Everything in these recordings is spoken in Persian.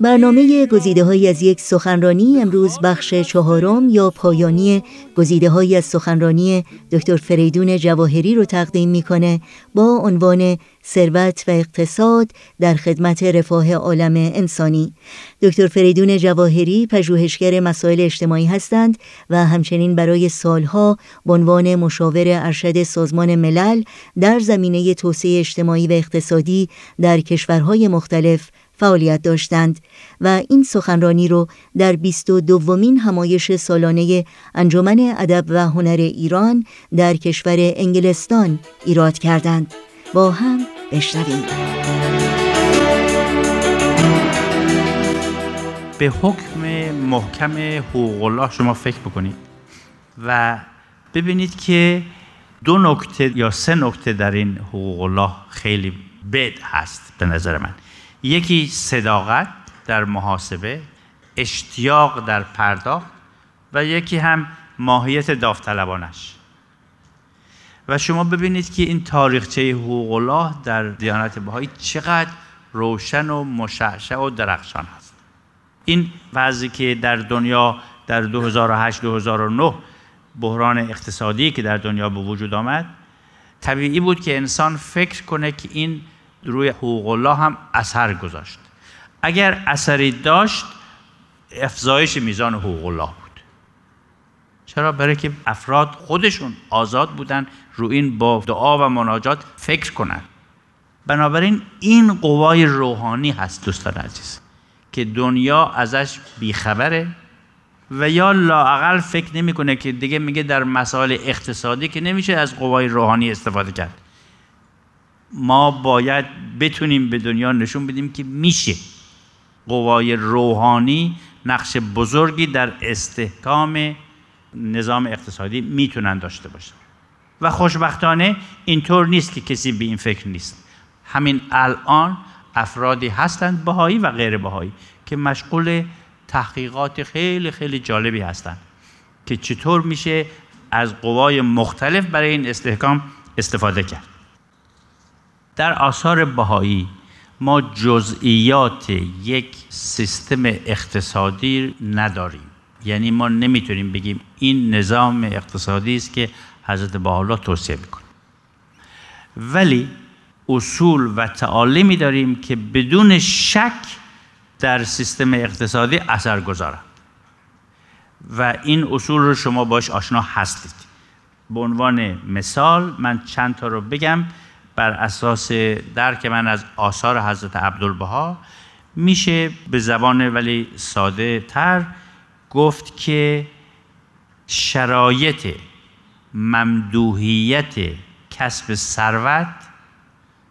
برنامه گزیده های از یک سخنرانی امروز بخش چهارم یا پایانی گزیده های از سخنرانی دکتر فریدون جواهری رو تقدیم می‌کنه با عنوان ثروت و اقتصاد در خدمت رفاه عالم انسانی. دکتر فریدون جواهری پژوهشگر مسائل اجتماعی هستند و همچنین برای سالها به عنوان مشاور ارشد سازمان ملل در زمینه توسعه اجتماعی و اقتصادی در کشورهای مختلف فعالیت داشتند و این سخنرانی رو در بیست و دومین همایش سالانه انجمن ادب و هنر ایران در کشور انگلستان ایراد کردند. با هم بشنویم. به حکم محکم حقوق الله شما فکر بکنید و ببینید که دو نکته یا سه نکته در این حقوق الله خیلی بد هست به نظر من. یکی صداقت در محاسبه اشتیاق در پرداخت و یکی هم ماهیت داوطلبانش. و شما ببینید که این تاریخچه حقوق الله در دیانت بهایی چقدر روشن و مشعشع و درخشان هست. این وضعی که در دنیا در 2008 2009 بحران اقتصادی که در دنیا به وجود آمد طبیعی بود که انسان فکر کنه که این روی حقوق الله هم اثر گذاشت. اگر اثری داشت افزایش میزان حقوق الله بود. چرا؟ برای که افراد خودشون آزاد بودن رو این با دعا و مناجات فکر کنند بنابراین این قوای روحانی هست دوستان عزیز که دنیا ازش بیخبره و یا لاقل فکر نمی‌کنه که دیگه میگه در مسائل اقتصادی که نمیشه از قوای روحانی استفاده کرد. ما باید بتونیم به دنیا نشون بدیم که میشه. قوای روحانی نقش بزرگی در استحکام نظام اقتصادی می‌تونن داشته باشن. و خوشبختانه اینطور نیست که کسی به این فکر نیست. همین الان افرادی هستند بهایی و غیر بهایی که مشغول تحقیقات خیلی خیلی جالبی هستند که چطور میشه از قوای مختلف برای این استحکام استفاده کرد. در آثار بهایی ما جزئیات یک سیستم اقتصادی نداریم. یعنی ما نمی‌تونیم بگیم این نظام اقتصادی است که حضرت بهاءالله توصیه می‌کنه. ولی اصول و تعالیمی داریم که بدون شک در سیستم اقتصادی اثر گذارند و این اصول رو شما باش آشنا هستید. به عنوان مثال من چند تا رو بگم. بر اساس درک من از آثار حضرت عبدالبها میشه به زبان ولی ساده تر گفت که شرایط ممدوحیت کسب ثروت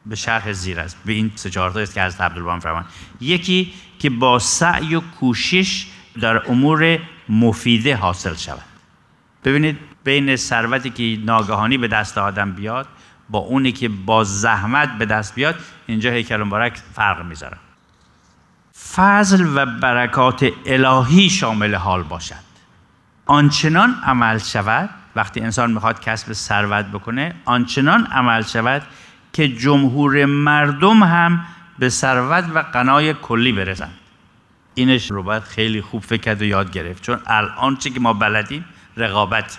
به شرح زیر است. به این سه است که حضرت عبدالبها فرمان یکی که با سعی و کوشش در امور مفیده حاصل شود. ببینید بین ثروتی که ناگهانی به دست آدم بیاد با اونی که با زحمت به دست بیاد اینجا هیکل مبارک فرق می‌ذاره. فضل و برکات الهی شامل حال باشد. آنچنان عمل شود وقتی انسان می‌خواد کسب ثروت بکنه آنچنان عمل شود که جمهور مردم هم به ثروت و قنای کلی برسند. اینش رو باید خیلی خوب فکر و یاد گرفت. چون الان چی که ما بلدیم رقابت.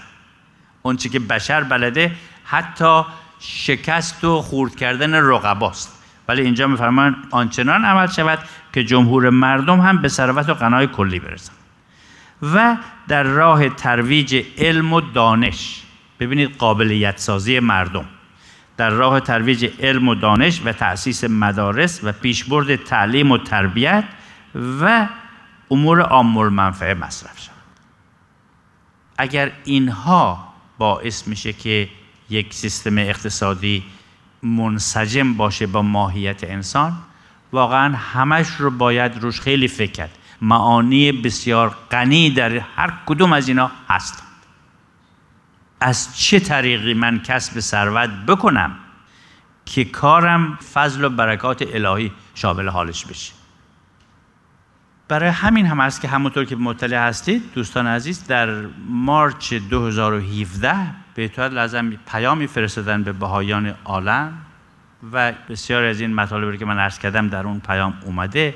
اون چی که بشر بلده حتی شکست و خورد کردن رقباست. ولی اینجا میفرمان آنچنان عمل شود که جمهور مردم هم به ثروت و قنای کلی برسند. و در راه ترویج علم و دانش ببینید قابلیت سازی مردم. در راه ترویج علم و دانش و تأسیس مدارس و پیشبرد تعلیم و تربیت و امور عام منفعه مصرف شود. اگر اینها باعث میشه که یک سیستم اقتصادی منسجم باشه با ماهیت انسان واقعا همش رو باید روش خیلی فکر کرد. معانی بسیار غنی در هر کدوم از اینا هست. از چه طریقی من کسب ثروت بکنم که کارم فضل و برکات الهی شامل حالش بشه؟ برای همین هم است که همونطور که مطلع هستید دوستان عزیز در مارچ 2017 به اطاعت لازم پیامی فرستادن به بهایان عالم و بسیار از این مطالبی که من عرض کردم در اون پیام اومده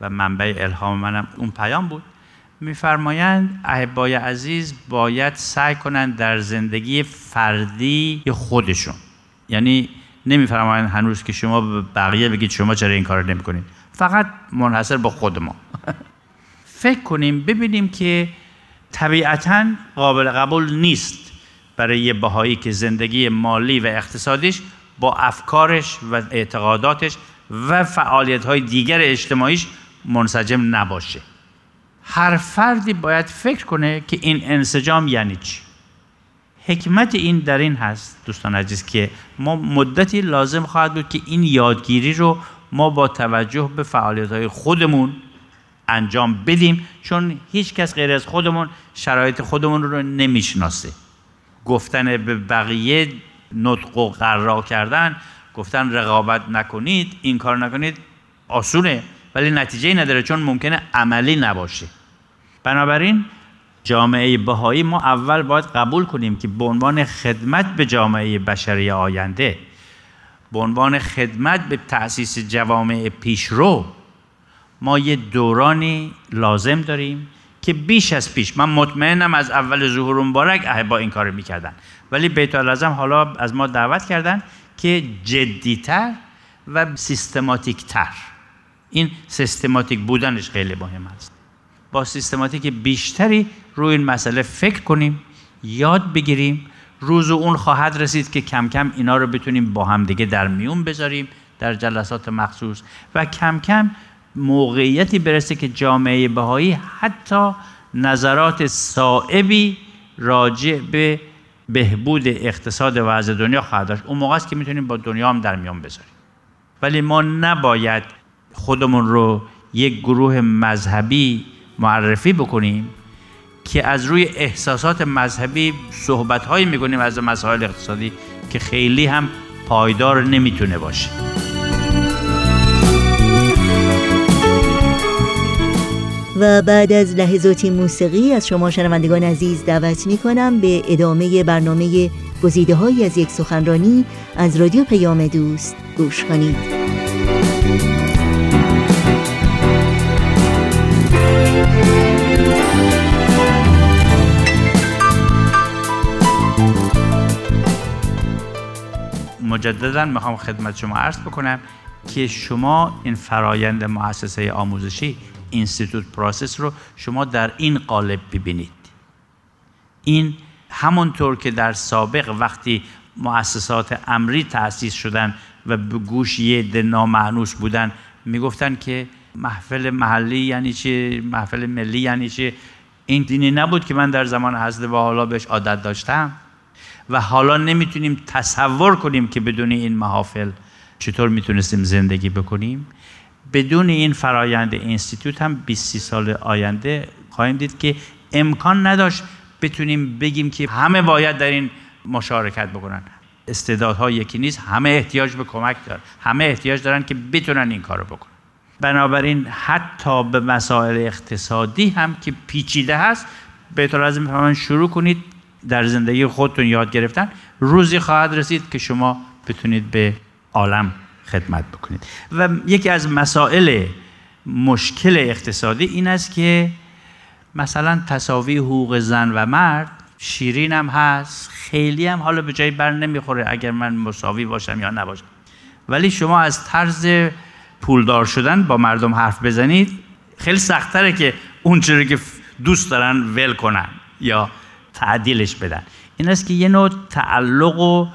و منبع الهام منم اون پیام بود. میفرمایند احبای عزیز باید سعی کنند در زندگی فردی خودشون. یعنی نمیفرمایند هنوز که شما به بقیه بگید شما چرا این کار نمی‌کنید. فقط منحصر با خود ما. فکر کنیم ببینیم که طبیعتا قابل قبول نیست برای یه بهایی که زندگی مالی و اقتصادیش با افکارش و اعتقاداتش و فعالیت های دیگر اجتماعیش منسجم نباشه. هر فردی باید فکر کنه که این انسجام یعنی چی. حکمت این در این هست دوستان عزیز که ما مدتی لازم خواهد بود که این یادگیری رو ما با توجه به فعالیت های خودمون انجام بدیم چون هیچ کس غیر از خودمون شرایط خودمون رو نمی‌شناسه. گفتن به بقیه نطق و قرار کردن گفتن رقابت نکنید این کار نکنید آسونه ولی نتیجه نداره چون ممکنه عملی نباشه. بنابراین جامعه بهایی ما اول باید قبول کنیم که به عنوان خدمت به جامعه بشری آینده به عنوان خدمت به تأسیس جوامع پیشرو ما یه دورانی لازم داریم که بیش از پیش من مطمئنم از اول ظهور مبارک با این کار می‌کردن. ولی بیت العظم حالا از ما دعوت کردن که جدیتر و سیستماتیکتر. این سیستماتیک بودنش خیلی مهم است. با سیستماتیک بیشتری روی این مسئله فکر کنیم یاد بگیریم روز اون خواهد رسید که کم کم اینا رو بتونیم با هم دیگه در میون بذاریم در جلسات مخصوص. و کم کم موقعیتی برسه که جامعه بهایی حتی نظرات صائبی راجع به بهبود اقتصاد وضع دنیا خواهد داشت. اون موقع است که می‌تونیم با دنیا هم در میان بذاریم. ولی ما نباید خودمون رو یک گروه مذهبی معرفی بکنیم که از روی احساسات مذهبی صحبتهایی می‌کنیم از مسائل اقتصادی که خیلی هم پایدار نمی‌تونه باشه. و بعد از لحظاتی موسیقی از شما شنوندگان عزیز دعوت می کنم به ادامه برنامه گزیده از یک سخنرانی از رادیو پیام دوست گوش کنید. مجددا می‌خوام خدمت شما عرض بکنم که شما این فرایند مؤسسه آموزشی institute process رو شما در این قالب ببینید. این همونطور که در سابق وقتی مؤسسات امری تأسیس شدن و به گوش یه عده نامأنوس بودن می‌گفتن که محفل محلی یعنی چی؟ محفل ملی یعنی چی؟ این دینی نبود که من در زمان حضرت و حالا بهش عادت داشتم؟ و حالا نمی‌تونیم تصور کنیم که بدون این محافل چطور می‌تونستیم زندگی بکنیم. بدون این فرایند اینستیتوت هم 20 سال آینده خواهیم دید که امکان نداشت بتونیم بگیم که همه باید در این مشارکت بکنن. استعدادها یکی نیست همه احتیاج به کمک دارن. همه احتیاج دارن که بتونن این کارو بکنن. بنابراین حتی به مسائل اقتصادی هم که پیچیده هست بهتر از این شروع کنید در زندگی خودتون یاد گرفتن روزی خواهد رسید که شما بتونید به عالم خدمت بکنید. و یکی از مسائل مشکل اقتصادی این است که مثلا تصاوی حقوق زن و مرد شیرین هم هست خیلی هم حالا به جایی بر نمی‌خوره اگر من مساوی باشم یا نباشم. ولی شما از طرز پولدار شدن با مردم حرف بزنید خیلی سختره که اون که دوست دارن ول کنن یا تعدیلش بدن. این است که یه نوع تعلق و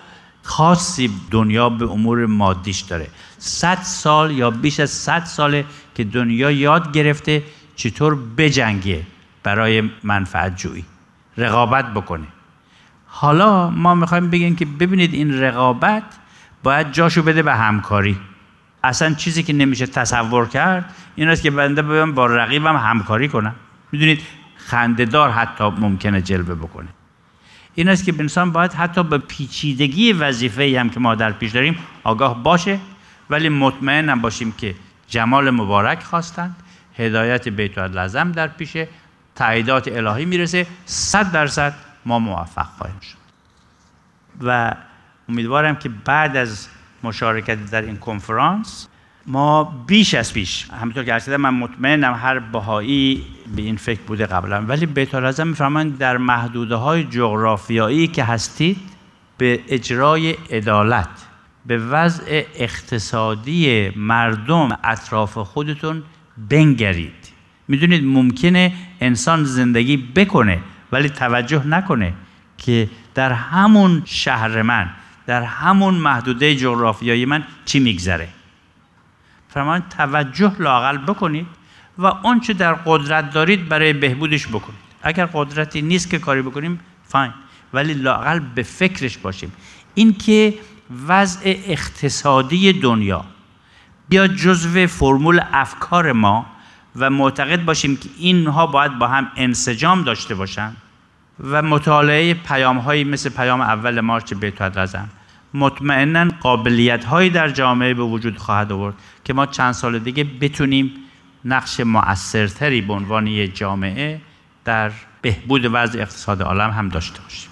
خاصی دنیا به امور مادیش داره. صد سال یا بیش از صد ساله که دنیا یاد گرفته چطور بجنگه برای منفعت جویی. رقابت بکنه. حالا ما می‌خوایم بگیم که ببینید این رقابت باید جاشو بده به همکاری. اصلا چیزی که نمیشه تصور کرد این است که بنده بیام با رقیبم همکاری کنم. می‌دونید خندهدار حتی ممکنه جلوه بکنه. این است که انسان باید حتی به پیچیدگی وظیفه هم که ما در پیش داریم آگاه باشه ولی مطمئنم باشیم که جمال مبارک خواستند هدایت بیت العظم در پیشه تعییدات الهی می‌رسه صد درصد ما موفق خواهیم شد. و امیدوارم که بعد از مشارکت در این کنفرانس ما بیش از بیش همینطور که ارسیدم من مطمئنم هر بهایی به این فکر بوده قبلا. ولی بیت العظم میفرمایند در محدوده های جغرافیایی که هستید به اجرای عدالت به وضع اقتصادی مردم اطراف خودتون بنگرید. می‌دونید ممکنه انسان زندگی بکنه ولی توجه نکنه که در همون شهر من در همون محدوده جغرافیایی من چی میگذره. فرمان توجه لاقل بکنید و آنچه در قدرت دارید برای بهبودش بکنید. اگر قدرتی نیست که کاری بکنیم فاین. ولی لاقل به فکرش باشیم. اینکه وضع اقتصادی دنیا بیا جزو فرمول افکار ما و معتقد باشیم که اینها باید با هم انسجام داشته باشند و مطالعه پیام هایی مثل پیام اول مارچ بیت رزم مطمئنا قابلیت هایی در جامعه به وجود خواهد آورد که ما چند سال دیگه بتونیم نقش مؤثرتری به عنوان یک جامعه در بهبود وضع اقتصاد عالم هم داشته باشیم.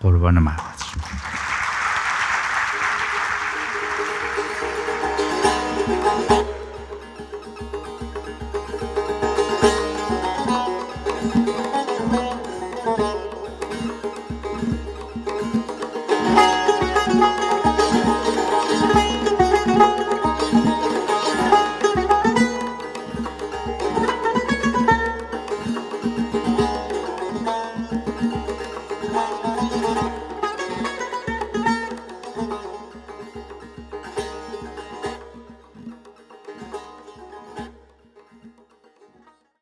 قربان محبت